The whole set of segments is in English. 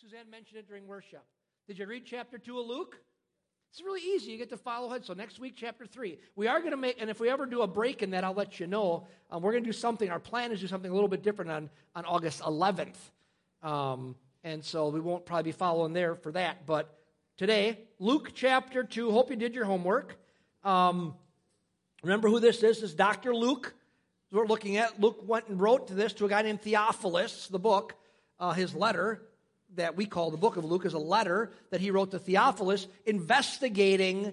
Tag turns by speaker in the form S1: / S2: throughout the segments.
S1: Suzanne mentioned it during worship. Did you read chapter 2 of Luke? It's really easy. You get to follow it. So next week, chapter 3. We are going to make, and if we ever do a break in that, I'll let you know. Um, we're going to do something. Our plan is to do something a little bit different on, on August 11th. Um, and so we won't probably be following there for that. But today, Luke chapter 2. Hope you did your homework. Um, remember who this is? This is Dr. Luke. We're looking at. Luke went and wrote this to a guy named Theophilus, the book, uh, his letter that we call the book of Luke is a letter that he wrote to Theophilus investigating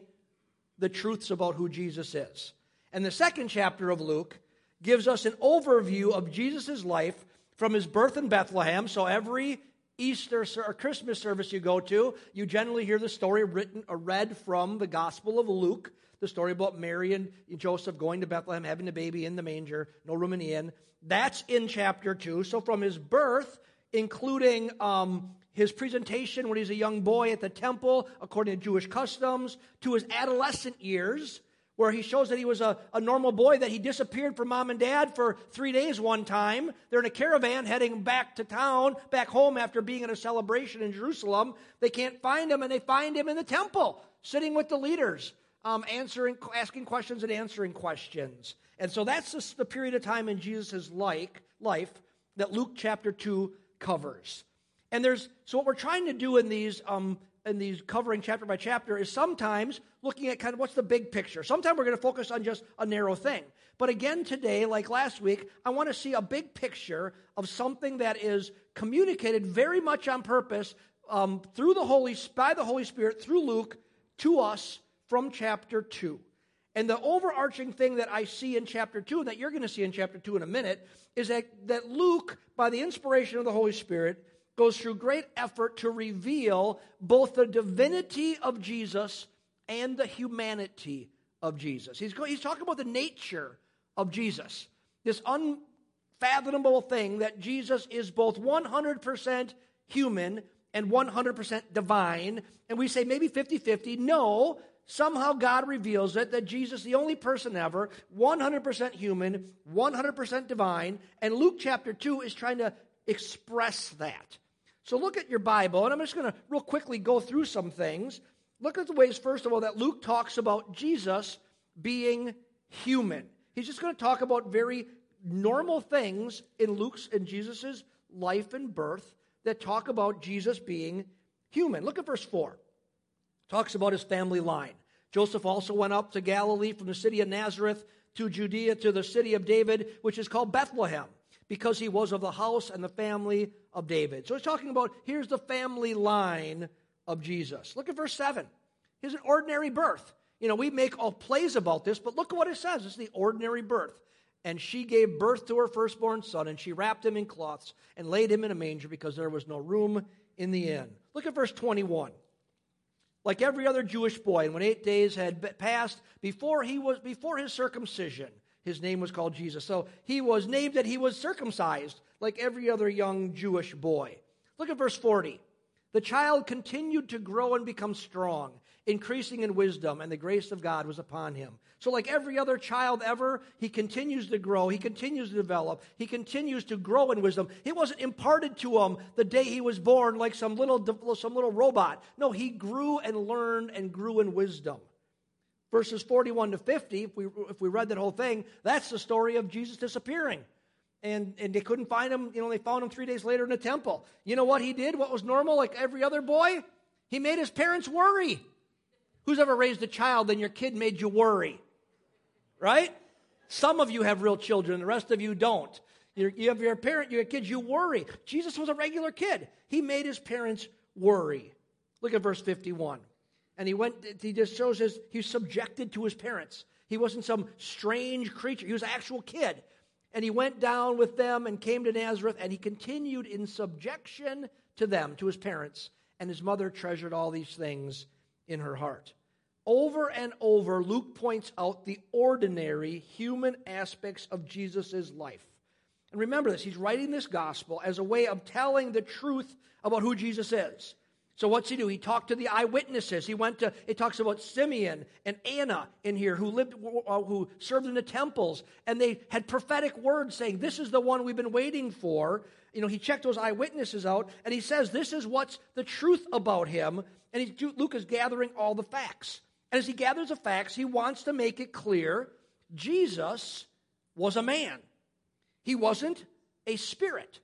S1: the truths about who Jesus is. And the second chapter of Luke gives us an overview of Jesus' life from his birth in Bethlehem. So every Easter or Christmas service you go to, you generally hear the story written or read from the Gospel of Luke, the story about Mary and Joseph going to Bethlehem, having a baby in the manger, no room in the inn. That's in chapter 2. So from his birth including um, his presentation when he's a young boy at the temple, according to Jewish customs, to his adolescent years, where he shows that he was a, a normal boy, that he disappeared from mom and dad for three days one time. They're in a caravan heading back to town, back home after being at a celebration in Jerusalem. They can't find him, and they find him in the temple, sitting with the leaders, um, answering, asking questions and answering questions. And so that's the, period of time in Jesus' like, life that Luke chapter 2 covers. And there's so what we're trying to do in these um, in these covering chapter by chapter is sometimes looking at kind of what's the big picture. Sometimes we're going to focus on just a narrow thing. But again today, like last week, I want to see a big picture of something that is communicated very much on purpose um, through the Holy by the Holy Spirit through Luke to us from chapter two. And the overarching thing that I see in chapter 2, that you're going to see in chapter 2 in a minute, is that, that Luke, by the inspiration of the Holy Spirit, goes through great effort to reveal both the divinity of Jesus and the humanity of Jesus. He's, he's talking about the nature of Jesus, this unfathomable thing that Jesus is both 100% human and 100% divine. And we say maybe 50 50. No, somehow God reveals it that Jesus, the only person ever, 100% human, 100% divine, and Luke chapter 2 is trying to express that. So look at your Bible, and I'm just going to real quickly go through some things. Look at the ways, first of all, that Luke talks about Jesus being human. He's just going to talk about very normal things in Luke's and Jesus's life and birth that talk about Jesus being human. Look at verse 4 talks about his family line. Joseph also went up to Galilee from the city of Nazareth to Judea to the city of David, which is called Bethlehem, because he was of the house and the family of David. So he's talking about here's the family line of Jesus. Look at verse 7. Here's an ordinary birth. You know, we make all plays about this, but look at what it says. It's the ordinary birth. And she gave birth to her firstborn son, and she wrapped him in cloths and laid him in a manger because there was no room in the inn. Look at verse 21 like every other Jewish boy. And when eight days had passed before he was before his circumcision, his name was called Jesus. So he was named that he was circumcised, like every other young Jewish boy. Look at verse 40. The child continued to grow and become strong, increasing in wisdom, and the grace of God was upon him. So, like every other child ever, he continues to grow, he continues to develop, he continues to grow in wisdom. It wasn't imparted to him the day he was born like some little, some little robot. No, he grew and learned and grew in wisdom. Verses 41 to 50, if we, if we read that whole thing, that's the story of Jesus disappearing and, and they couldn't find him. You know, they found him three days later in the temple. You know what he did? What was normal, like every other boy? He made his parents worry. Who's ever raised a child and your kid made you worry? Right? Some of you have real children, the rest of you don't. You're, you have your parent, your kids, you worry. Jesus was a regular kid. He made his parents worry. Look at verse 51. And he went, he just shows us he's subjected to his parents. He wasn't some strange creature. He was an actual kid. And he went down with them and came to Nazareth, and he continued in subjection to them, to his parents. And his mother treasured all these things in her heart. Over and over, Luke points out the ordinary human aspects of Jesus' life. And remember this, he's writing this gospel as a way of telling the truth about who Jesus is. So what's he do? He talked to the eyewitnesses. He went to. It talks about Simeon and Anna in here who lived, who served in the temples, and they had prophetic words saying, "This is the one we've been waiting for." You know, he checked those eyewitnesses out, and he says, "This is what's the truth about him." And Luke is gathering all the facts. And as he gathers the facts, he wants to make it clear Jesus was a man. He wasn't a spirit.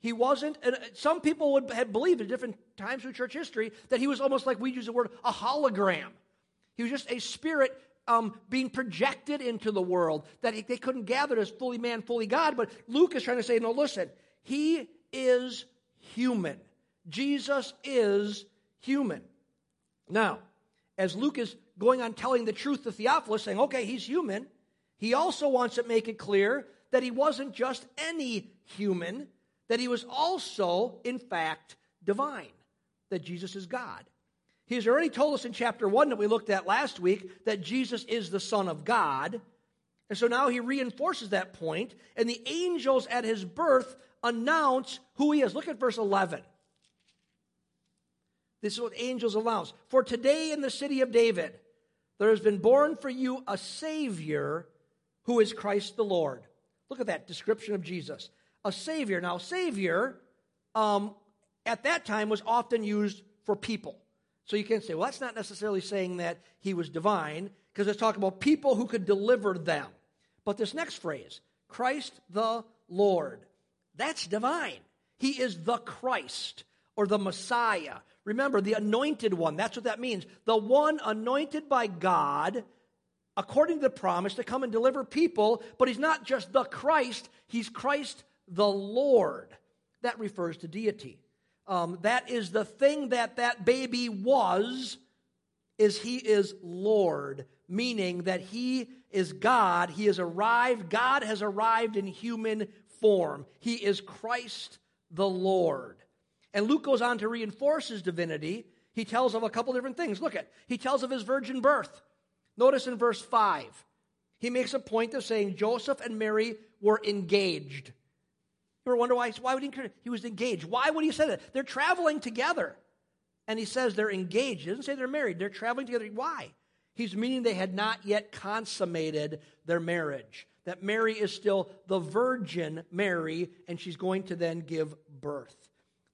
S1: He wasn't, and some people would have believed at different times through church history that he was almost like we use the word a hologram. He was just a spirit um, being projected into the world that he, they couldn't gather as fully man, fully God. But Luke is trying to say, no, listen, he is human. Jesus is human. Now, as Luke is going on telling the truth to Theophilus, saying, okay, he's human, he also wants to make it clear that he wasn't just any human, that he was also, in fact, divine, that Jesus is God. He's already told us in chapter 1 that we looked at last week that Jesus is the Son of God. And so now he reinforces that point, and the angels at his birth announce who he is. Look at verse 11. This is what angels announce. For today in the city of David, there has been born for you a Savior who is Christ the Lord. Look at that description of Jesus a Savior. Now, Savior um, at that time was often used for people. So you can say, well, that's not necessarily saying that he was divine, because it's talking about people who could deliver them. But this next phrase, Christ the Lord, that's divine. He is the Christ or the Messiah. Remember, the anointed one, that's what that means. The one anointed by God according to the promise to come and deliver people, but he's not just the Christ, he's Christ the Lord. That refers to deity. Um, that is the thing that that baby was, is he is Lord, meaning that he is God. He has arrived, God has arrived in human form. He is Christ the Lord. And Luke goes on to reinforce his divinity. He tells of a couple different things. Look at, he tells of his virgin birth. Notice in verse 5, he makes a point of saying Joseph and Mary were engaged. You ever wonder why? Why would he? He was engaged. Why would he say that? They're traveling together. And he says they're engaged. He doesn't say they're married. They're traveling together. Why? He's meaning they had not yet consummated their marriage. That Mary is still the Virgin Mary, and she's going to then give birth.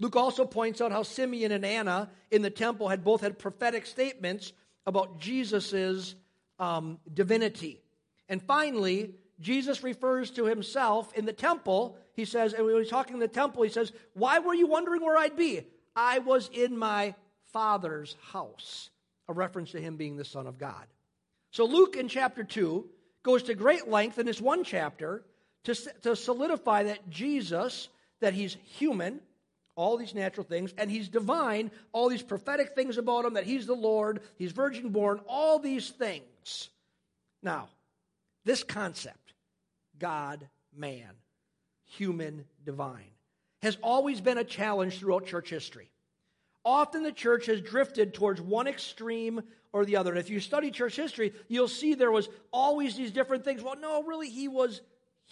S1: Luke also points out how Simeon and Anna in the temple had both had prophetic statements about Jesus's um, divinity. And finally, Jesus refers to himself in the temple. He says, and when he's talking in the temple, he says, Why were you wondering where I'd be? I was in my Father's house. A reference to him being the Son of God. So Luke in chapter 2 goes to great length in this one chapter to, to solidify that Jesus, that he's human, all these natural things, and he's divine, all these prophetic things about him, that he's the Lord, he's virgin born, all these things. Now, this concept, God, man, human, divine, has always been a challenge throughout church history. Often the church has drifted towards one extreme or the other. And if you study church history, you'll see there was always these different things. Well, no, really, he was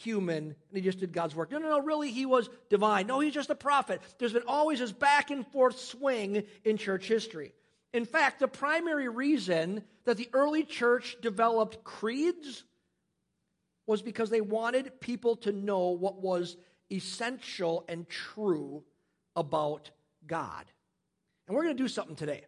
S1: human and he just did God's work. No, no, no, really, he was divine. No, he's just a prophet. There's been always this back and forth swing in church history. In fact, the primary reason that the early church developed creeds was because they wanted people to know what was essential and true about God. And we're going to do something today.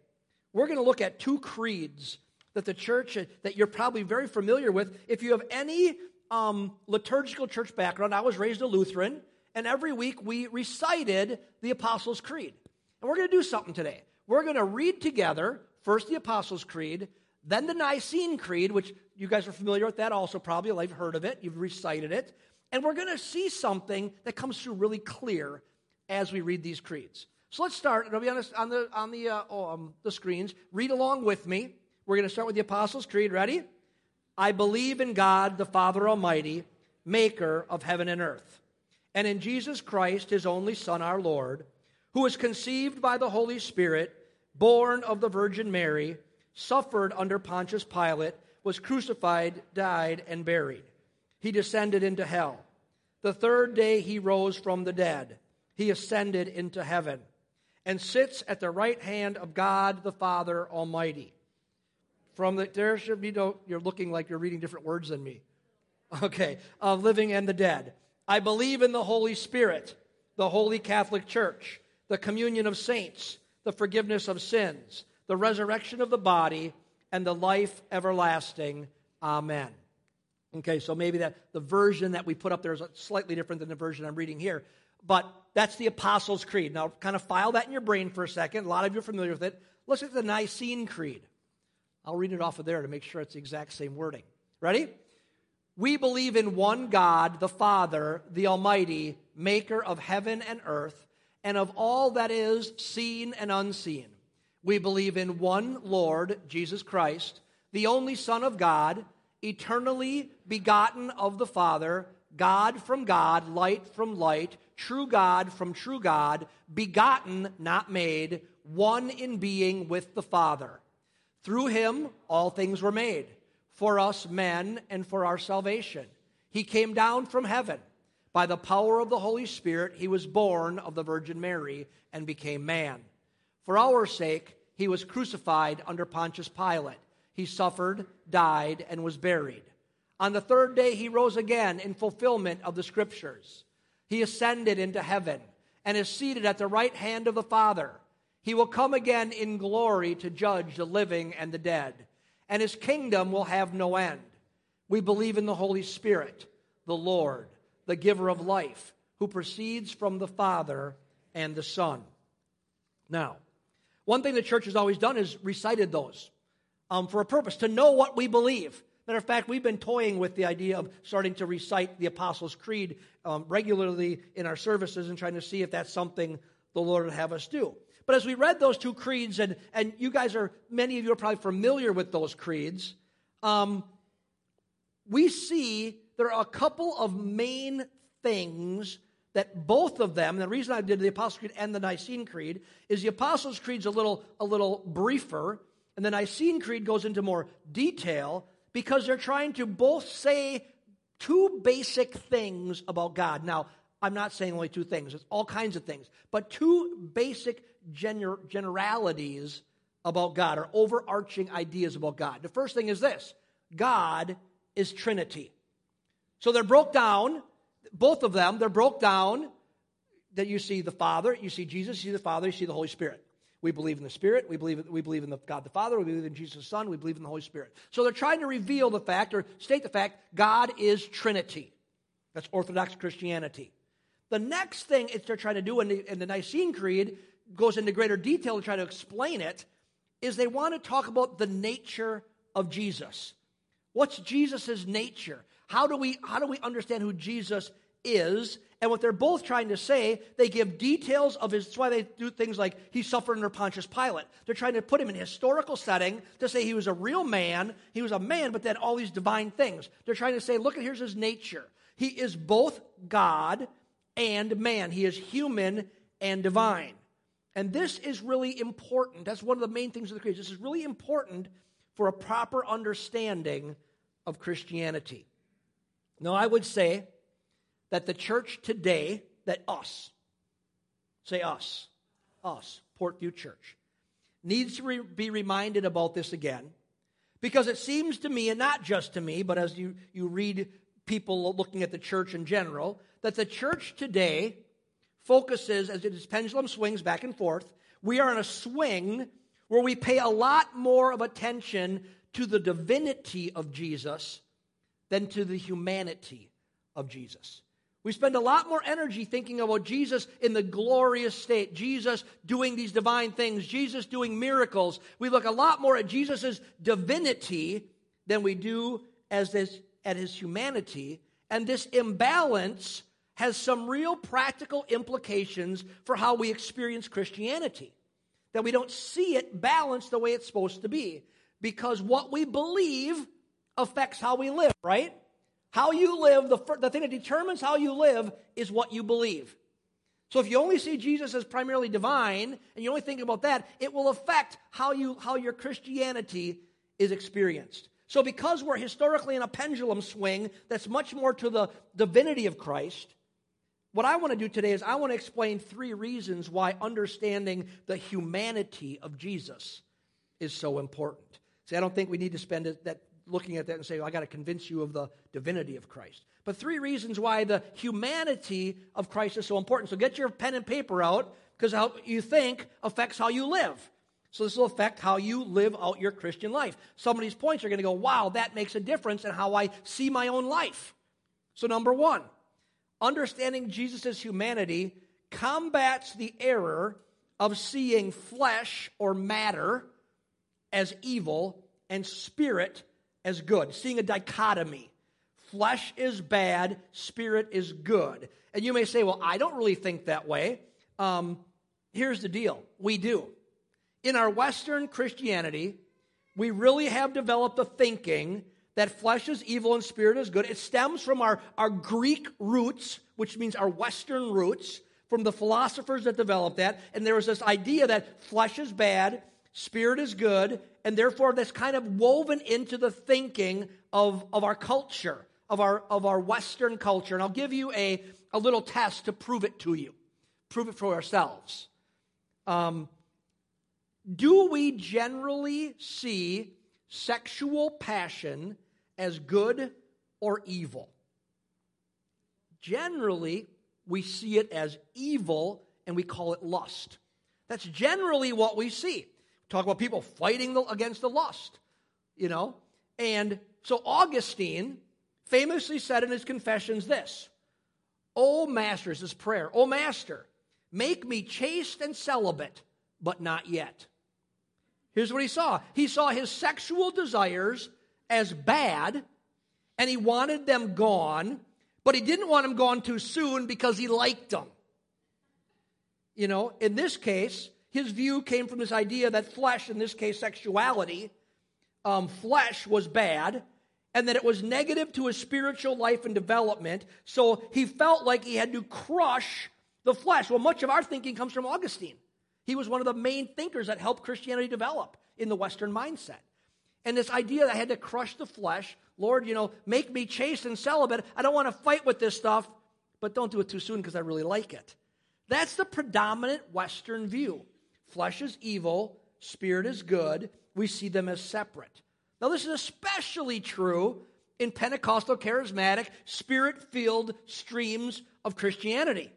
S1: We're going to look at two creeds that the church that you're probably very familiar with. If you have any um, liturgical church background, I was raised a Lutheran, and every week we recited the Apostles' Creed. And we're going to do something today. We're going to read together first the Apostles' Creed, then the Nicene Creed, which you guys are familiar with that also, probably. You've heard of it, you've recited it. And we're going to see something that comes through really clear as we read these creeds. So let's start, I'll be on the, on the, uh, oh, um, the screens. Read along with me. We're going to start with the Apostles' Creed. Ready? I believe in God, the Father Almighty, maker of heaven and earth, and in Jesus Christ, his only Son, our Lord, who was conceived by the Holy Spirit, born of the Virgin Mary, suffered under Pontius Pilate, was crucified, died, and buried. He descended into hell. The third day he rose from the dead. He ascended into heaven and sits at the right hand of God the Father Almighty. From the, there should be no, you're looking like you're reading different words than me. Okay, of living and the dead. I believe in the Holy Spirit, the Holy Catholic Church, the communion of saints, the forgiveness of sins, the resurrection of the body, and the life everlasting. Amen. Okay, so maybe that the version that we put up there is slightly different than the version I'm reading here, but that's the Apostles' Creed. Now, kind of file that in your brain for a second. A lot of you are familiar with it. Let's look at the Nicene Creed. I'll read it off of there to make sure it's the exact same wording. Ready? We believe in one God, the Father, the Almighty, maker of heaven and earth, and of all that is seen and unseen. We believe in one Lord, Jesus Christ, the only Son of God, eternally begotten of the Father, God from God, light from light, true God from true God, begotten, not made, one in being with the Father. Through him, all things were made, for us men and for our salvation. He came down from heaven. By the power of the Holy Spirit, he was born of the Virgin Mary and became man. For our sake, he was crucified under Pontius Pilate. He suffered, died, and was buried. On the third day, he rose again in fulfillment of the scriptures. He ascended into heaven and is seated at the right hand of the Father. He will come again in glory to judge the living and the dead, and his kingdom will have no end. We believe in the Holy Spirit, the Lord, the giver of life, who proceeds from the Father and the Son. Now, one thing the church has always done is recited those um, for a purpose, to know what we believe. Matter of fact, we've been toying with the idea of starting to recite the Apostles' Creed um, regularly in our services and trying to see if that's something the Lord would have us do. But as we read those two creeds, and, and you guys are, many of you are probably familiar with those creeds, um, we see there are a couple of main things that both of them, the reason I did the Apostles' Creed and the Nicene Creed, is the Apostles' Creed's a little, a little briefer, and the Nicene Creed goes into more detail because they're trying to both say two basic things about God. Now, I'm not saying only two things, it's all kinds of things, but two basic gener- generalities about God or overarching ideas about God. The first thing is this God is Trinity. So they're broke down, both of them, they're broke down that you see the Father, you see Jesus, you see the Father, you see the Holy Spirit. We believe in the Spirit. We believe, we believe in the God the Father. We believe in Jesus the Son. We believe in the Holy Spirit. So they're trying to reveal the fact or state the fact God is Trinity. That's Orthodox Christianity. The next thing it's they're trying to do in the, in the Nicene Creed goes into greater detail to try to explain it is they want to talk about the nature of Jesus. What's Jesus' nature? How do we, how do we understand who Jesus is and what they're both trying to say, they give details of his. That's why they do things like he suffered under Pontius Pilate. They're trying to put him in a historical setting to say he was a real man. He was a man, but then all these divine things. They're trying to say, look at here's his nature. He is both God and man. He is human and divine. And this is really important. That's one of the main things of the creed. This is really important for a proper understanding of Christianity. Now, I would say that the church today, that us, say us, us, Portview Church, needs to re- be reminded about this again because it seems to me, and not just to me, but as you, you read people looking at the church in general, that the church today focuses, as its pendulum swings back and forth, we are in a swing where we pay a lot more of attention to the divinity of Jesus than to the humanity of Jesus. We spend a lot more energy thinking about Jesus in the glorious state, Jesus doing these divine things, Jesus doing miracles. We look a lot more at Jesus' divinity than we do as this, at his humanity. And this imbalance has some real practical implications for how we experience Christianity. That we don't see it balanced the way it's supposed to be. Because what we believe affects how we live, right? How you live, the, the thing that determines how you live is what you believe. So if you only see Jesus as primarily divine and you only think about that, it will affect how, you, how your Christianity is experienced. So because we're historically in a pendulum swing that's much more to the divinity of Christ, what I want to do today is I want to explain three reasons why understanding the humanity of Jesus is so important. See, I don't think we need to spend that looking at that and say, well, I got to convince you of the divinity of Christ. But three reasons why the humanity of Christ is so important. So get your pen and paper out because how you think affects how you live. So this will affect how you live out your Christian life. Some of these points are going to go, wow, that makes a difference in how I see my own life. So, number one, understanding Jesus' humanity combats the error of seeing flesh or matter as evil and spirit as good, seeing a dichotomy. Flesh is bad, spirit is good. And you may say, well, I don't really think that way. Um, here's the deal we do in our Western Christianity, we really have developed a thinking that flesh is evil and spirit is good. It stems from our, our Greek roots, which means our Western roots, from the philosophers that developed that. And there was this idea that flesh is bad, spirit is good, and therefore that's kind of woven into the thinking of, of our culture, of our, of our Western culture. And I'll give you a, a little test to prove it to you, prove it for ourselves. Um, do we generally see sexual passion as good or evil? Generally, we see it as evil and we call it lust. That's generally what we see. Talk about people fighting against the lust, you know? And so Augustine famously said in his confessions this O Master, this prayer, O Master, make me chaste and celibate, but not yet. Here's what he saw he saw his sexual desires as bad, and he wanted them gone, but he didn't want them gone too soon because he liked them. You know, in this case, his view came from this idea that flesh, in this case sexuality, um, flesh was bad, and that it was negative to his spiritual life and development. So he felt like he had to crush the flesh. Well, much of our thinking comes from Augustine. He was one of the main thinkers that helped Christianity develop in the Western mindset. And this idea that I had to crush the flesh, Lord, you know, make me chaste and celibate. I don't want to fight with this stuff, but don't do it too soon because I really like it. That's the predominant Western view. Flesh is evil, spirit is good. We see them as separate. Now, this is especially true in Pentecostal, charismatic, spirit filled streams of Christianity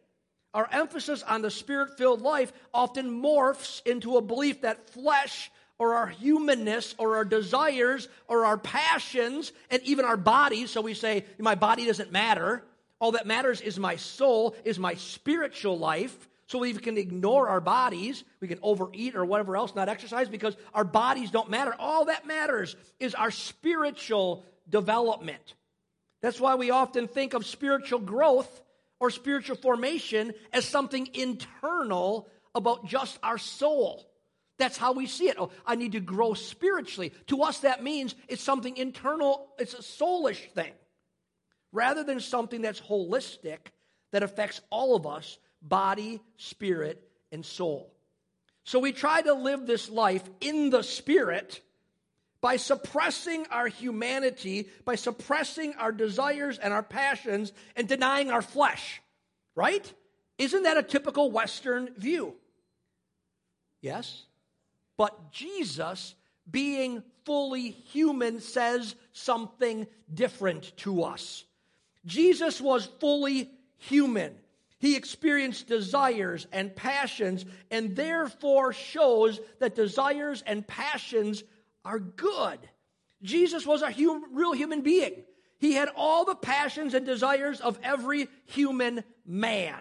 S1: our emphasis on the spirit filled life often morphs into a belief that flesh or our humanness or our desires or our passions and even our bodies, so we say, my body doesn't matter. All that matters is my soul, is my spiritual life. So we can ignore our bodies, we can overeat or whatever else, not exercise because our bodies don't matter. All that matters is our spiritual development. That's why we often think of spiritual growth or spiritual formation as something internal about just our soul. That's how we see it. Oh, I need to grow spiritually. To us, that means it's something internal, it's a soulish thing, rather than something that's holistic that affects all of us body, spirit, and soul. So we try to live this life in the spirit by suppressing our humanity, by suppressing our desires and our passions, and denying our flesh. Right? Isn't that a typical Western view? Yes. But Jesus, being fully human, says something different to us. Jesus was fully human. He experienced desires and passions, and therefore shows that desires and passions are good. Jesus was a hum, real human being. He had all the passions and desires of every human man.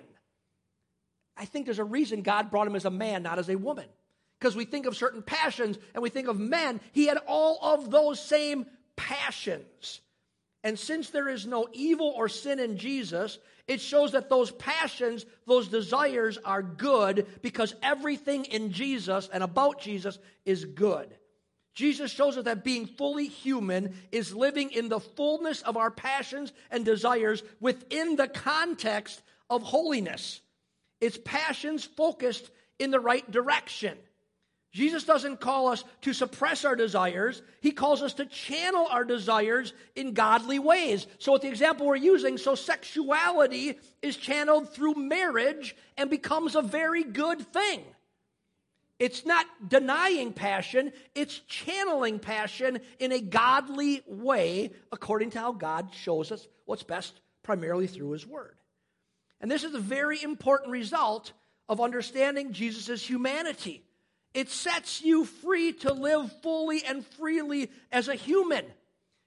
S1: I think there's a reason God brought him as a man, not as a woman. Because we think of certain passions and we think of men. He had all of those same passions. And since there is no evil or sin in Jesus, it shows that those passions, those desires are good because everything in Jesus and about Jesus is good. Jesus shows us that being fully human is living in the fullness of our passions and desires within the context of holiness. It's passions focused in the right direction. Jesus doesn't call us to suppress our desires. He calls us to channel our desires in godly ways. So, with the example we're using, so sexuality is channeled through marriage and becomes a very good thing. It's not denying passion, it's channeling passion in a godly way according to how God shows us what's best, primarily through His Word. And this is a very important result of understanding Jesus' humanity. It sets you free to live fully and freely as a human.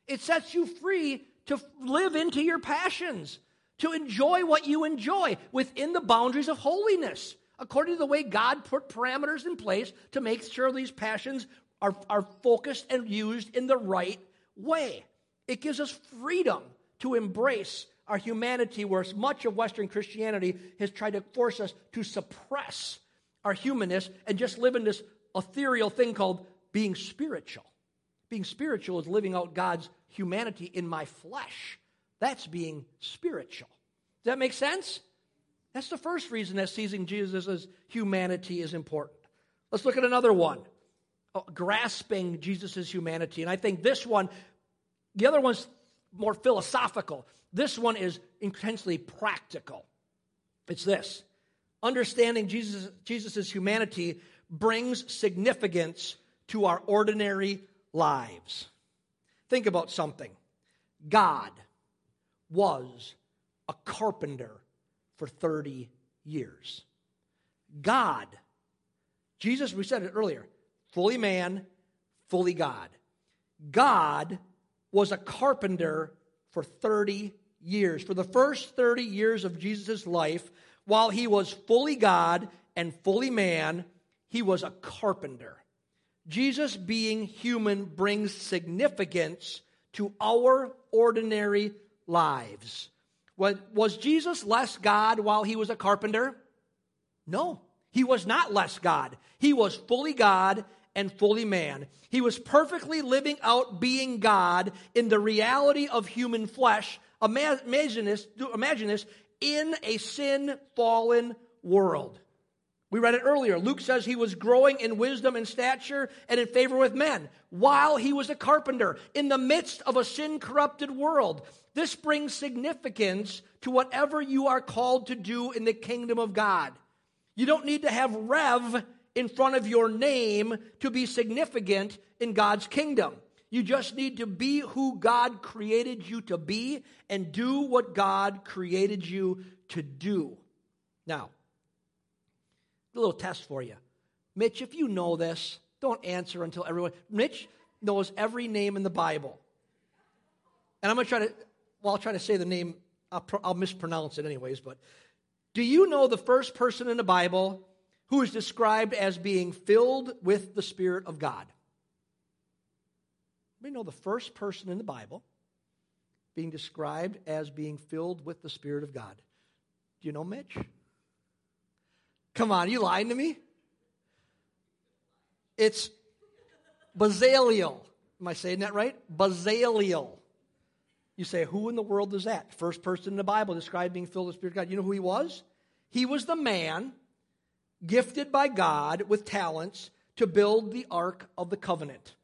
S1: It sets you free to live into your passions, to enjoy what you enjoy within the boundaries of holiness, according to the way God put parameters in place to make sure these passions are, are focused and used in the right way. It gives us freedom to embrace our humanity, whereas much of Western Christianity has tried to force us to suppress humanness and just live in this ethereal thing called being spiritual. Being spiritual is living out God's humanity in my flesh. That's being spiritual. Does that make sense? That's the first reason that seizing Jesus' humanity is important. Let's look at another one oh, grasping Jesus' humanity. And I think this one, the other one's more philosophical. This one is intensely practical. It's this understanding Jesus' Jesus's humanity brings significance to our ordinary lives. Think about something God was a carpenter for 30 years. God, Jesus, we said it earlier, fully man, fully God. God was a carpenter for 30 years. For the first 30 years of Jesus' life, while he was fully God and fully man, he was a carpenter. Jesus, being human, brings significance to our ordinary lives. Was Jesus less God while he was a carpenter? No, he was not less God. He was fully God and fully man. He was perfectly living out being God in the reality of human flesh. Imagine this, imagine this in a sin fallen world. We read it earlier. Luke says he was growing in wisdom and stature and in favor with men while he was a carpenter in the midst of a sin corrupted world. This brings significance to whatever you are called to do in the kingdom of God. You don't need to have Rev in front of your name to be significant in God's kingdom. You just need to be who God created you to be and do what God created you to do. Now, a little test for you. Mitch, if you know this, don't answer until everyone. Mitch knows every name in the Bible. And I'm going to try to, well, I'll try to say the name, I'll, I'll mispronounce it anyways, but do you know the first person in the Bible who is described as being filled with the Spirit of God? We know the first person in the Bible being described as being filled with the Spirit of God. Do you know Mitch? Come on, you lying to me? It's Bezaleel. Am I saying that right? Bezaleel. You say, who in the world is that? First person in the Bible described being filled with the Spirit of God. You know who he was? He was the man gifted by God with talents to build the Ark of the Covenant.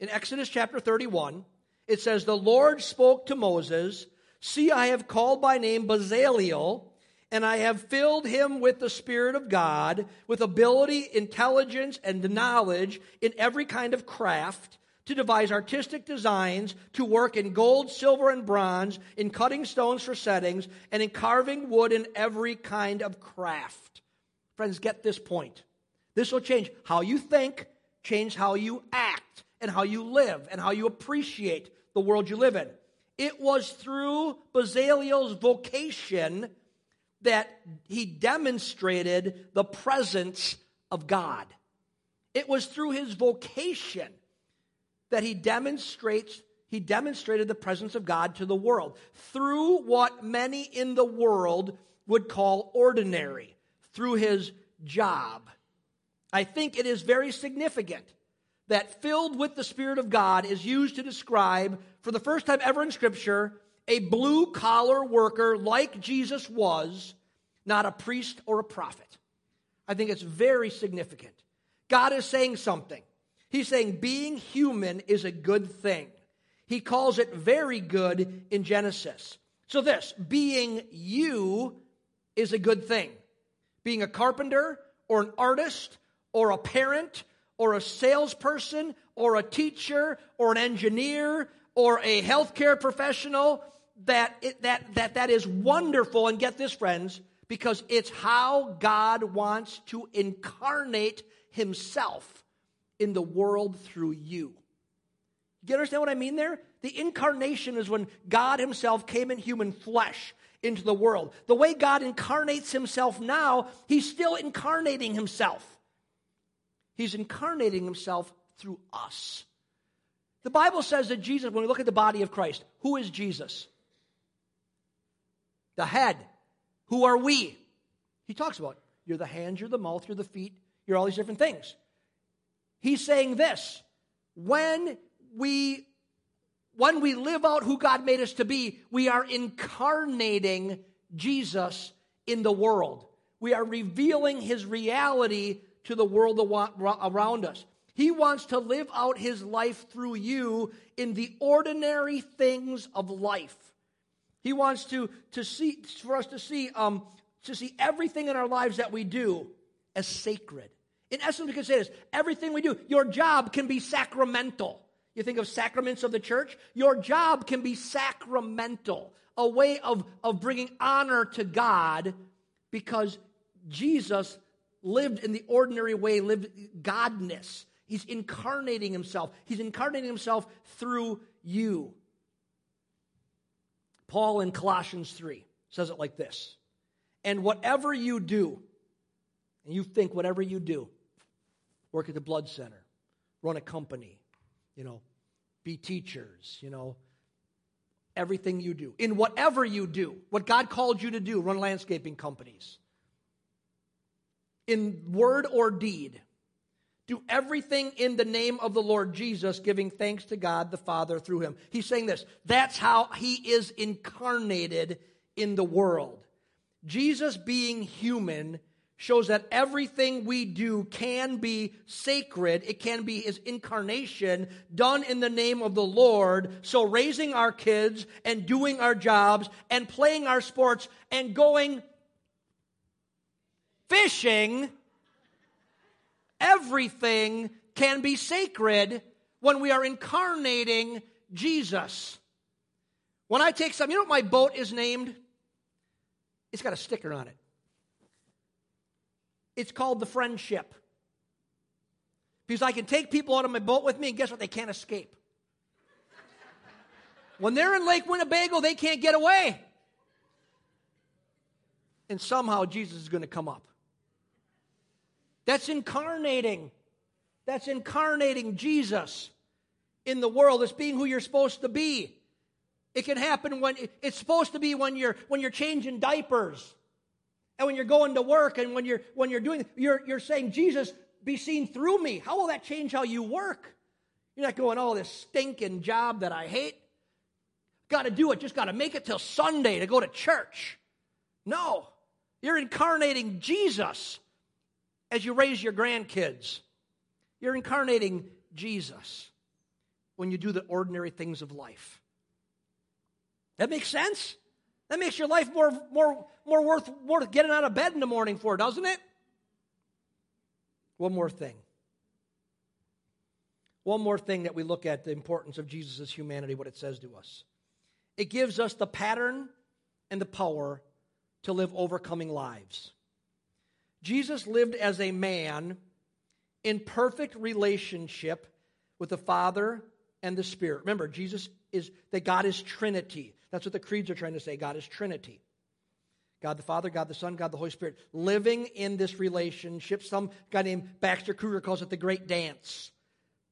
S1: In Exodus chapter 31, it says, The Lord spoke to Moses, See, I have called by name Bezaleel and I have filled him with the Spirit of God, with ability, intelligence, and knowledge in every kind of craft, to devise artistic designs, to work in gold, silver, and bronze, in cutting stones for settings, and in carving wood in every kind of craft. Friends, get this point. This will change how you think, change how you act, and how you live, and how you appreciate the world you live in. It was through Bezaleel's vocation that he demonstrated the presence of God. It was through his vocation that he demonstrates he demonstrated the presence of God to the world through what many in the world would call ordinary, through his job. I think it is very significant that filled with the Spirit of God is used to describe, for the first time ever in Scripture, a blue collar worker like Jesus was, not a priest or a prophet. I think it's very significant. God is saying something. He's saying being human is a good thing. He calls it very good in Genesis. So, this being you is a good thing. Being a carpenter or an artist or a parent or a salesperson or a teacher or an engineer or a healthcare professional that it, that that that is wonderful and get this friends because it's how God wants to incarnate himself in the world through you. You understand what I mean there? The incarnation is when God himself came in human flesh into the world. The way God incarnates himself now, he's still incarnating himself. He's incarnating himself through us. The Bible says that Jesus, when we look at the body of Christ, who is Jesus? The head. Who are we? He talks about you're the hands, you're the mouth, you're the feet, you're all these different things. He's saying this when we when we live out who God made us to be, we are incarnating Jesus in the world. We are revealing his reality to the world around us. He wants to live out his life through you in the ordinary things of life. He wants to, to see for us to see um, to see everything in our lives that we do as sacred. In essence, we can say this: everything we do, your job can be sacramental. You think of sacraments of the church? Your job can be sacramental, a way of, of bringing honor to God because Jesus lived in the ordinary way, lived godness. He's incarnating himself. He's incarnating himself through you. Paul in Colossians 3 says it like this And whatever you do, and you think whatever you do, work at the blood center, run a company, you know, be teachers, you know, everything you do. In whatever you do, what God called you to do, run landscaping companies. In word or deed, do everything in the name of the Lord Jesus, giving thanks to God the Father through him. He's saying this. That's how he is incarnated in the world. Jesus being human shows that everything we do can be sacred. It can be his incarnation done in the name of the Lord. So raising our kids and doing our jobs and playing our sports and going fishing, everything can be sacred when we are incarnating Jesus. When I take some, you know what my boat is named? It's got a sticker on it. It's called the friendship. Because I can take people out of my boat with me, and guess what? They can't escape. When they're in Lake Winnebago, they can't get away. And somehow Jesus is going to come up. That's incarnating. That's incarnating Jesus in the world. It's being who you're supposed to be. It can happen when it's supposed to be when you're when you're changing diapers. And when you're going to work and when you're when you're doing you're you're saying, Jesus, be seen through me. How will that change how you work? You're not going, oh, this stinking job that I hate. Got to do it, just got to make it till Sunday to go to church. No. You're incarnating Jesus as you raise your grandkids. You're incarnating Jesus when you do the ordinary things of life. That makes sense? That makes your life more, more, more worth, worth getting out of bed in the morning for, doesn't it? One more thing. One more thing that we look at the importance of Jesus' humanity, what it says to us. It gives us the pattern and the power to live overcoming lives. Jesus lived as a man in perfect relationship with the Father and the Spirit. Remember, Jesus is that God is Trinity. That's what the creeds are trying to say. God is Trinity. God the Father, God the Son, God the Holy Spirit, living in this relationship. Some guy named Baxter Kruger calls it the great dance.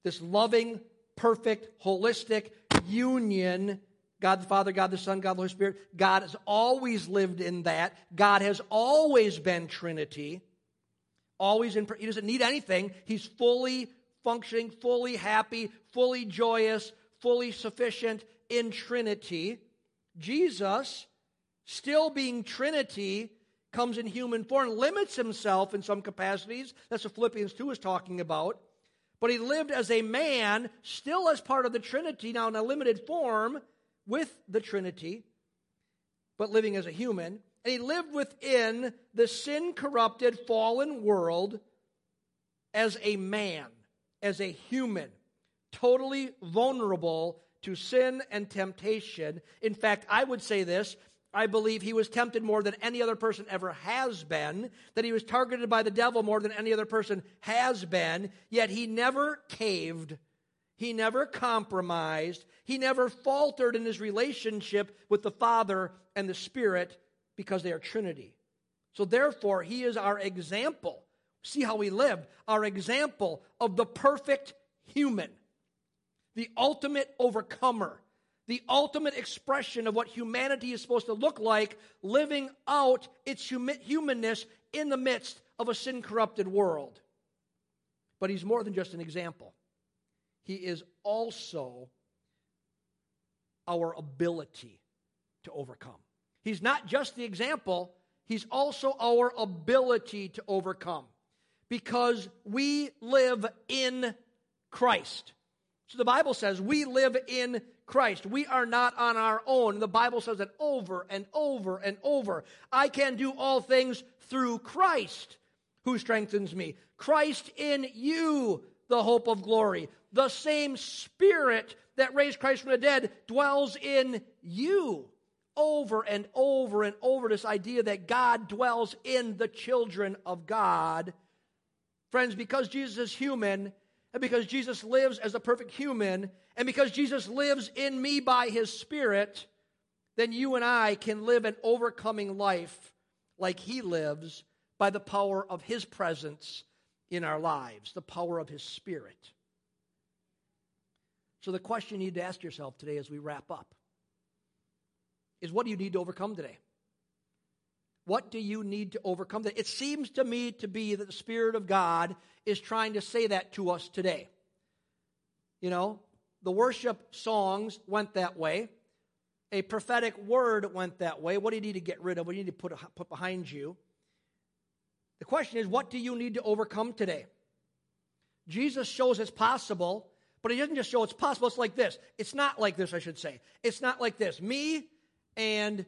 S1: This loving, perfect, holistic union. God the Father, God the Son, God the Holy Spirit. God has always lived in that. God has always been Trinity. Always in, he doesn't need anything. He's fully functioning, fully happy, fully joyous, fully sufficient in Trinity. Jesus, still being Trinity, comes in human form, limits himself in some capacities. That's what Philippians 2 is talking about. But he lived as a man, still as part of the Trinity, now in a limited form with the Trinity, but living as a human. And he lived within the sin corrupted, fallen world as a man, as a human, totally vulnerable to sin and temptation. In fact, I would say this I believe he was tempted more than any other person ever has been, that he was targeted by the devil more than any other person has been, yet he never caved. He never compromised. He never faltered in his relationship with the Father and the Spirit because they are Trinity. So, therefore, he is our example. See how he lived. Our example of the perfect human, the ultimate overcomer the ultimate expression of what humanity is supposed to look like, living out its humanness in the midst of a sin corrupted world. But he's more than just an example, he is also our ability to overcome. He's not just the example, he's also our ability to overcome because we live in Christ. So the Bible says we live in Christ. We are not on our own. The Bible says it over and over and over. I can do all things through Christ who strengthens me. Christ in you, the hope of glory. The same Spirit that raised Christ from the dead dwells in you. Over and over and over, this idea that God dwells in the children of God. Friends, because Jesus is human, and because Jesus lives as a perfect human, and because Jesus lives in me by his Spirit, then you and I can live an overcoming life like he lives by the power of his presence in our lives, the power of his Spirit. So, the question you need to ask yourself today as we wrap up is what do you need to overcome today? What do you need to overcome today? It seems to me to be that the Spirit of God is trying to say that to us today. You know, the worship songs went that way. A prophetic word went that way. What do you need to get rid of? What do you need to put, put behind you? The question is, what do you need to overcome today? Jesus shows it's possible, but he doesn't just show it's possible. It's like this. It's not like this, I should say. It's not like this. Me and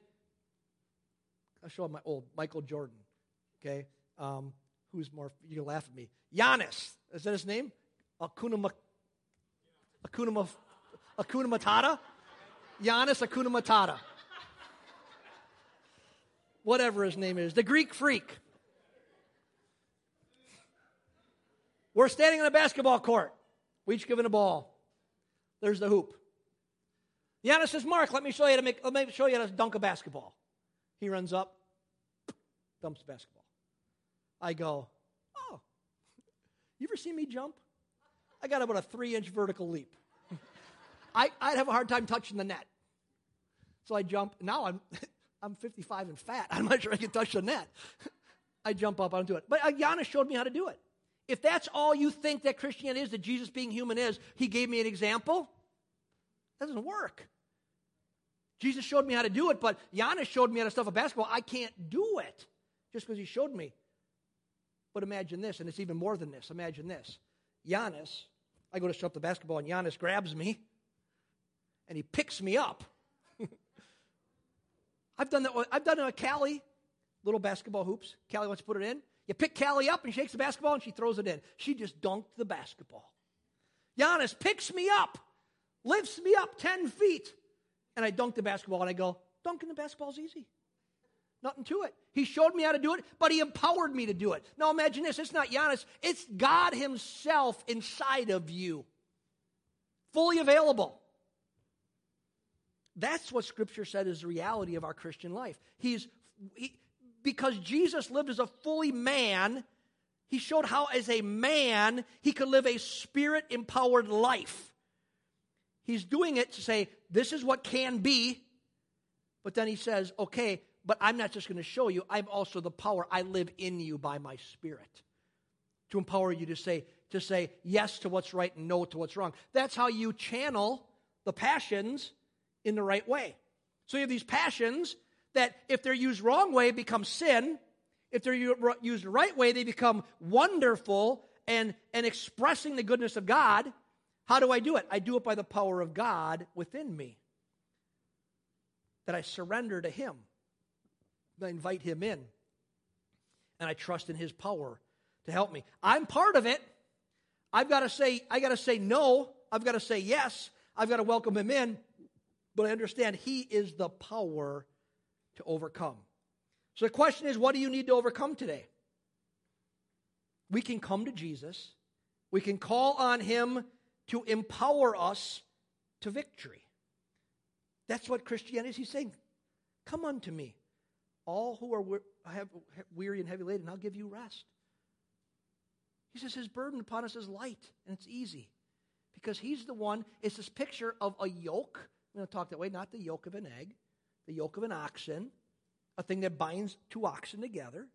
S1: I'll show my old Michael Jordan. Okay, um, who's more? You can laugh at me. Giannis is that his name? Akuna Akuna, Akuna Matata? Giannis Akuna Matata. Whatever his name is. The Greek freak. We're standing on a basketball court. We each given a ball. There's the hoop. Giannis says, Mark, let me show you to make, let me show you how to dunk a basketball. He runs up, dumps the basketball. I go, oh, you ever seen me jump? I got about a three inch vertical leap. I, would have a hard time touching the net. So I jump. Now I'm, I'm 55 and fat. I'm not sure I can touch the net. I jump up, I don't do it. But uh, Giannis showed me how to do it. If that's all you think that Christianity is, that Jesus being human is, he gave me an example. That doesn't work. Jesus showed me how to do it, but Giannis showed me how to stuff a basketball. I can't do it just because he showed me. But imagine this, and it's even more than this. Imagine this. Giannis, I go to stuff the basketball, and Giannis grabs me and he picks me up. I've done that. I've done it with Callie, little basketball hoops. Callie wants to put it in. You pick Callie up and shakes the basketball and she throws it in. She just dunked the basketball. Giannis picks me up, lifts me up 10 feet, and I dunk the basketball and I go, dunking the basketball's easy. Nothing to it. He showed me how to do it, but he empowered me to do it. Now imagine this it's not Giannis, it's God Himself inside of you, fully available. That's what Scripture said is the reality of our Christian life. He's he, because Jesus lived as a fully man. He showed how, as a man, he could live a spirit empowered life. He's doing it to say, this is what can be. But then he says, okay, but I'm not just going to show you, I'm also the power. I live in you by my spirit to empower you to say, to say yes to what's right and no to what's wrong. That's how you channel the passions in the right way. So you have these passions that, if they're used wrong way, become sin, If they're used right way, they become wonderful and, and expressing the goodness of God. How do I do it? I do it by the power of God within me. That I surrender to Him. I invite Him in. And I trust in His power to help me. I'm part of it. I've got to say, I got to say no. I've got to say yes. I've got to welcome Him in. But I understand He is the power to overcome. So the question is what do you need to overcome today? We can come to Jesus, we can call on Him to empower us to victory. That's what Christianity is saying. Come unto me, all who are weary and heavy laden, I'll give you rest. He says his burden upon us is light and it's easy because he's the one, it's this picture of a yoke. I'm going to talk that way, not the yoke of an egg, the yoke of an oxen a thing that binds two oxen together.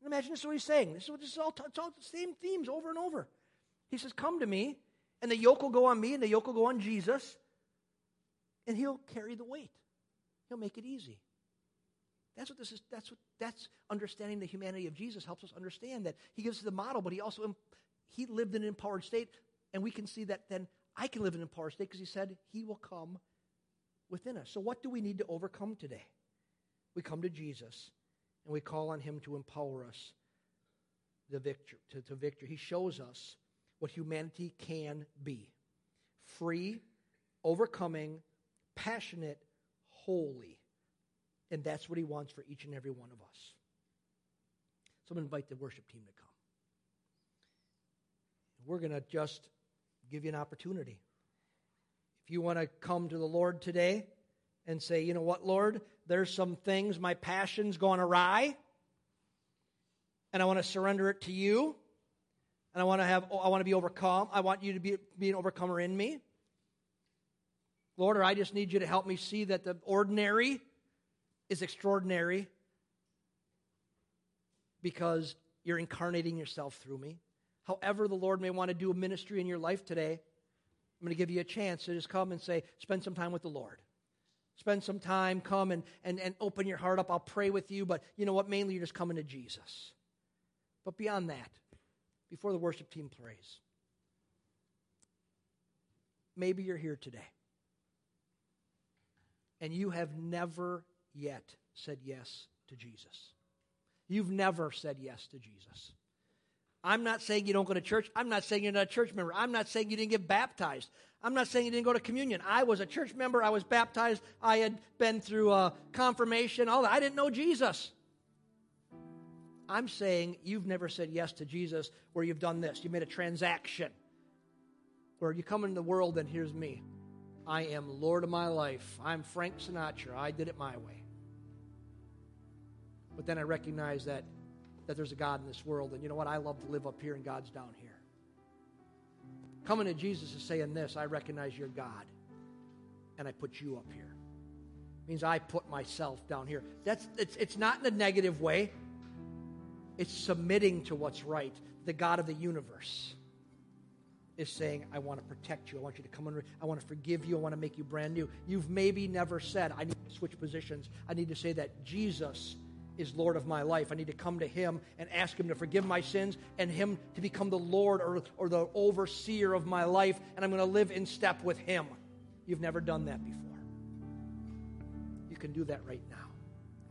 S1: And imagine this is what he's saying. This is, this is all, it's all the same themes over and over. He says, Come to me, and the yoke will go on me, and the yoke will go on Jesus, and he'll carry the weight. He'll make it easy. That's what this is. That's what that's understanding the humanity of Jesus helps us understand that he gives us the model, but he also he lived in an empowered state, and we can see that then I can live in an empowered state because he said he will come within us. So what do we need to overcome today? we come to Jesus and we call on him to empower us the victor, to, to victory. He shows us what humanity can be free, overcoming, passionate, holy. And that's what he wants for each and every one of us. So I'm going to invite the worship team to come. We're going to just give you an opportunity. If you want to come to the Lord today and say, you know what, Lord, there's some things, my passion's gone awry, and I want to surrender it to you. And I want to have I want to be overcome. I want you to be, be an overcomer in me. Lord, or I just need you to help me see that the ordinary is extraordinary because you're incarnating yourself through me. However, the Lord may want to do a ministry in your life today, I'm going to give you a chance to just come and say, spend some time with the Lord. Spend some time, come and, and, and open your heart up. I'll pray with you, but you know what? Mainly you're just coming to Jesus. But beyond that, before the worship team prays, maybe you're here today and you have never yet said yes to Jesus. You've never said yes to Jesus. I'm not saying you don't go to church. I'm not saying you're not a church member. I'm not saying you didn't get baptized. I'm not saying you didn't go to communion. I was a church member. I was baptized. I had been through a confirmation, all that. I didn't know Jesus. I'm saying you've never said yes to Jesus where you've done this. You made a transaction where you come into the world and here's me. I am Lord of my life. I'm Frank Sinatra. I did it my way. But then I recognize that, that there's a God in this world. And you know what? I love to live up here and God's down here. Coming to Jesus is saying this I recognize you're God, and I put you up here. It means I put myself down here. That's, it's, it's not in a negative way, it's submitting to what's right. The God of the universe is saying, I want to protect you. I want you to come under. I want to forgive you. I want to make you brand new. You've maybe never said, I need to switch positions. I need to say that Jesus is Lord of my life. I need to come to Him and ask Him to forgive my sins and Him to become the Lord or, or the overseer of my life, and I'm going to live in step with Him. You've never done that before. You can do that right now.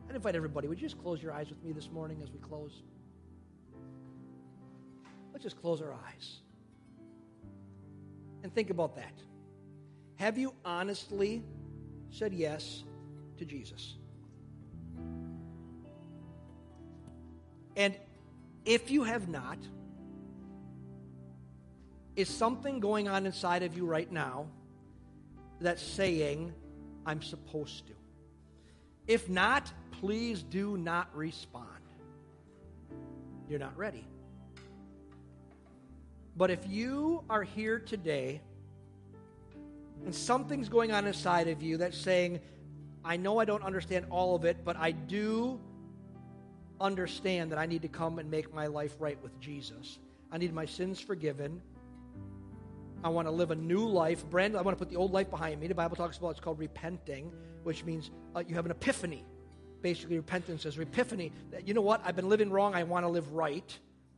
S1: i invite everybody, would you just close your eyes with me this morning as we close? Let's just close our eyes and think about that. Have you honestly said yes to Jesus? And if you have not, is something going on inside of you right now that's saying, I'm supposed to? If not, please do not respond. You're not ready. But if you are here today and something's going on inside of you that's saying, I know I don't understand all of it, but I do understand that I need to come and make my life right with Jesus. I need my sins forgiven. I want to live a new life. Brand, I want to put the old life behind me. The Bible talks about it's called repenting, which means uh, you have an epiphany. basically repentance is epiphany that, you know what, I've been living wrong, I want to live right,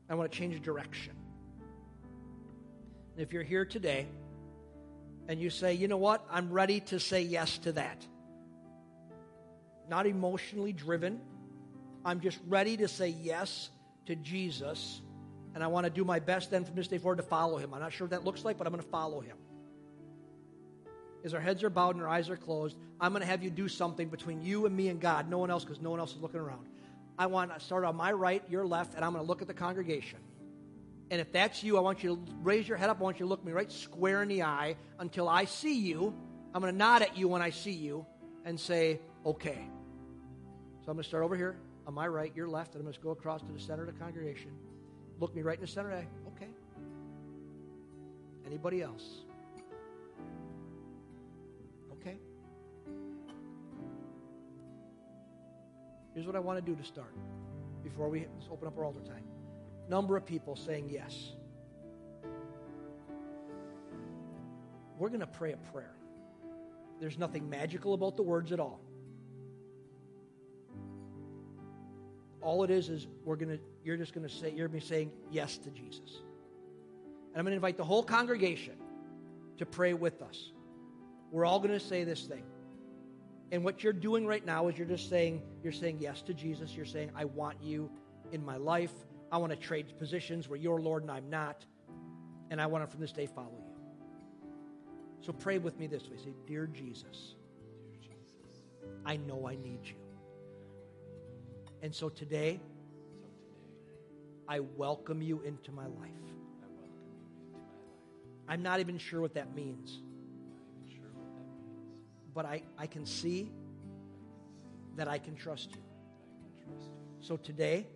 S1: I want to change direction. And if you're here today and you say, you know what, I'm ready to say yes to that, not emotionally driven, I'm just ready to say yes to Jesus, and I want to do my best then from this day forward to follow him. I'm not sure what that looks like, but I'm going to follow him as our heads are bowed and our eyes are closed, I'm going to have you do something between you and me and God, no one else, because no one else is looking around. I want to start on my right, your left, and I'm going to look at the congregation. And if that's you, I want you to raise your head up. I want you to look me right square in the eye until I see you. I'm going to nod at you when I see you and say, okay. So I'm going to start over here on my right, your left, and I'm going to go across to the center of the congregation. Look me right in the center eye. Okay. Anybody else? Okay. Here's what I want to do to start before we open up our altar time. Number of people saying yes. We're going to pray a prayer. There's nothing magical about the words at all. All it is is we're going to you're just going to say you're going to be saying yes to Jesus. And I'm going to invite the whole congregation to pray with us. We're all going to say this thing. And what you're doing right now is you're just saying, you're saying yes to Jesus. You're saying, I want you in my life. I want to trade positions where you're Lord and I'm not. And I want to from this day follow you. So pray with me this way. Say, Dear Jesus, I know I need you. And so today, I welcome you into my life. I'm not even sure what that means but I, I can see that I can trust you. So today,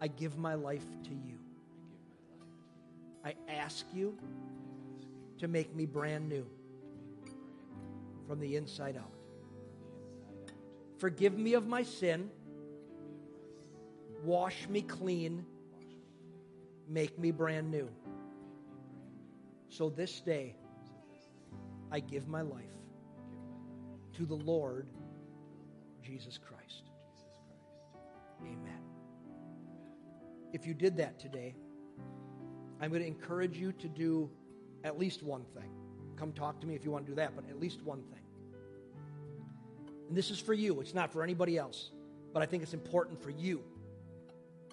S1: I give my life to you. I ask you to make me brand new from the inside out. Forgive me of my sin. Wash me clean. Make me brand new. So this day, I give my life to the Lord Jesus Christ. Amen. If you did that today, I'm going to encourage you to do at least one thing. Come talk to me if you want to do that, but at least one thing. And this is for you, it's not for anybody else, but I think it's important for you.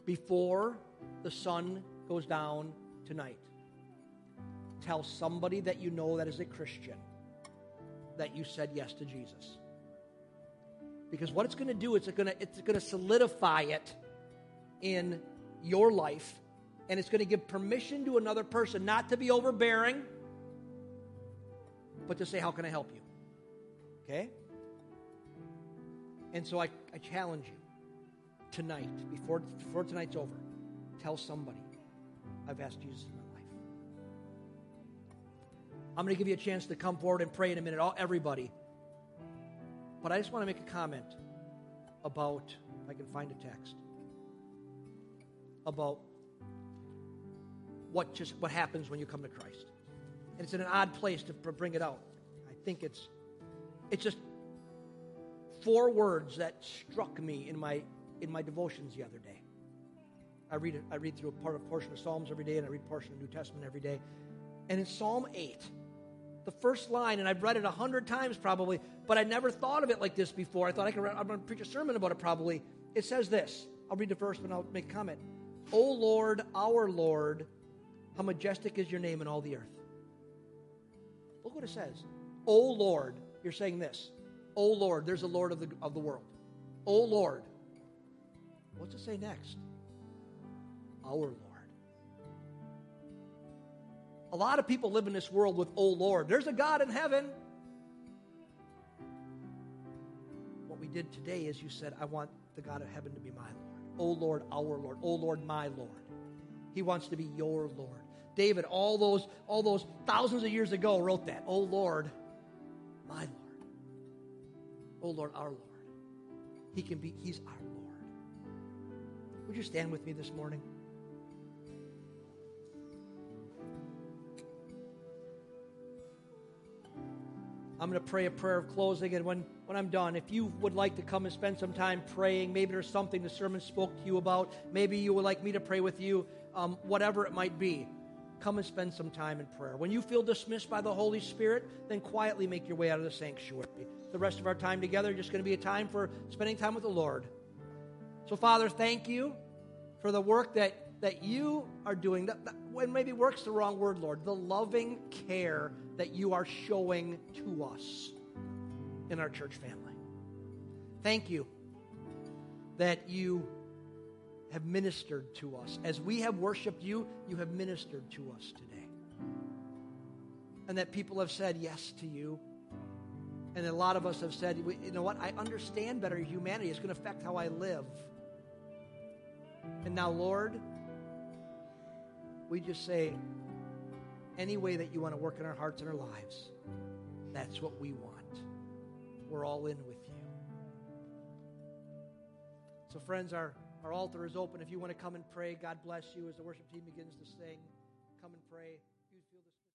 S1: Before the sun goes down tonight, tell somebody that you know that is a Christian that you said yes to Jesus. Because what it's going to do is it's going to it's going to solidify it in your life and it's going to give permission to another person not to be overbearing but to say how can I help you? Okay? And so I, I challenge you tonight before before tonight's over tell somebody I've asked Jesus in my life. I'm going to give you a chance to come forward and pray in a minute, all, everybody. But I just want to make a comment about, if I can find a text, about what just what happens when you come to Christ. And it's in an odd place to bring it out. I think it's it's just four words that struck me in my in my devotions the other day. I read it, I read through a part of portion of Psalms every day, and I read portion of New Testament every day. And in Psalm 8, the first line, and I've read it a hundred times probably, but I never thought of it like this before. I thought I could. I'm going to preach a sermon about it probably. It says this. I'll read the verse, but I'll make comment. O Lord, our Lord, how majestic is your name in all the earth. Look what it says. O Lord, you're saying this. O Lord, there's a Lord of the, of the world. O Lord. What's it say next? Our Lord. A lot of people live in this world with, oh Lord, there's a God in heaven. What we did today is you said, I want the God of heaven to be my Lord. Oh Lord, our Lord. Oh Lord, my Lord. He wants to be your Lord. David, all those, all those thousands of years ago, wrote that. Oh Lord, my Lord. Oh Lord, our Lord. He can be, He's our Lord. Would you stand with me this morning? I'm going to pray a prayer of closing, and when, when I'm done, if you would like to come and spend some time praying, maybe there's something the sermon spoke to you about, maybe you would like me to pray with you, um, whatever it might be, come and spend some time in prayer. When you feel dismissed by the Holy Spirit, then quietly make your way out of the sanctuary. The rest of our time together is just going to be a time for spending time with the Lord. So, Father, thank you for the work that, that you are doing. That, that, when maybe work's the wrong word, Lord, the loving care that you are showing to us in our church family. Thank you that you have ministered to us. As we have worshiped you, you have ministered to us today. And that people have said yes to you. And a lot of us have said, you know what? I understand better humanity. It's going to affect how I live. And now, Lord, we just say, any way that you want to work in our hearts and our lives, that's what we want. We're all in with you. So, friends, our, our altar is open. If you want to come and pray, God bless you as the worship team begins to sing. Come and pray.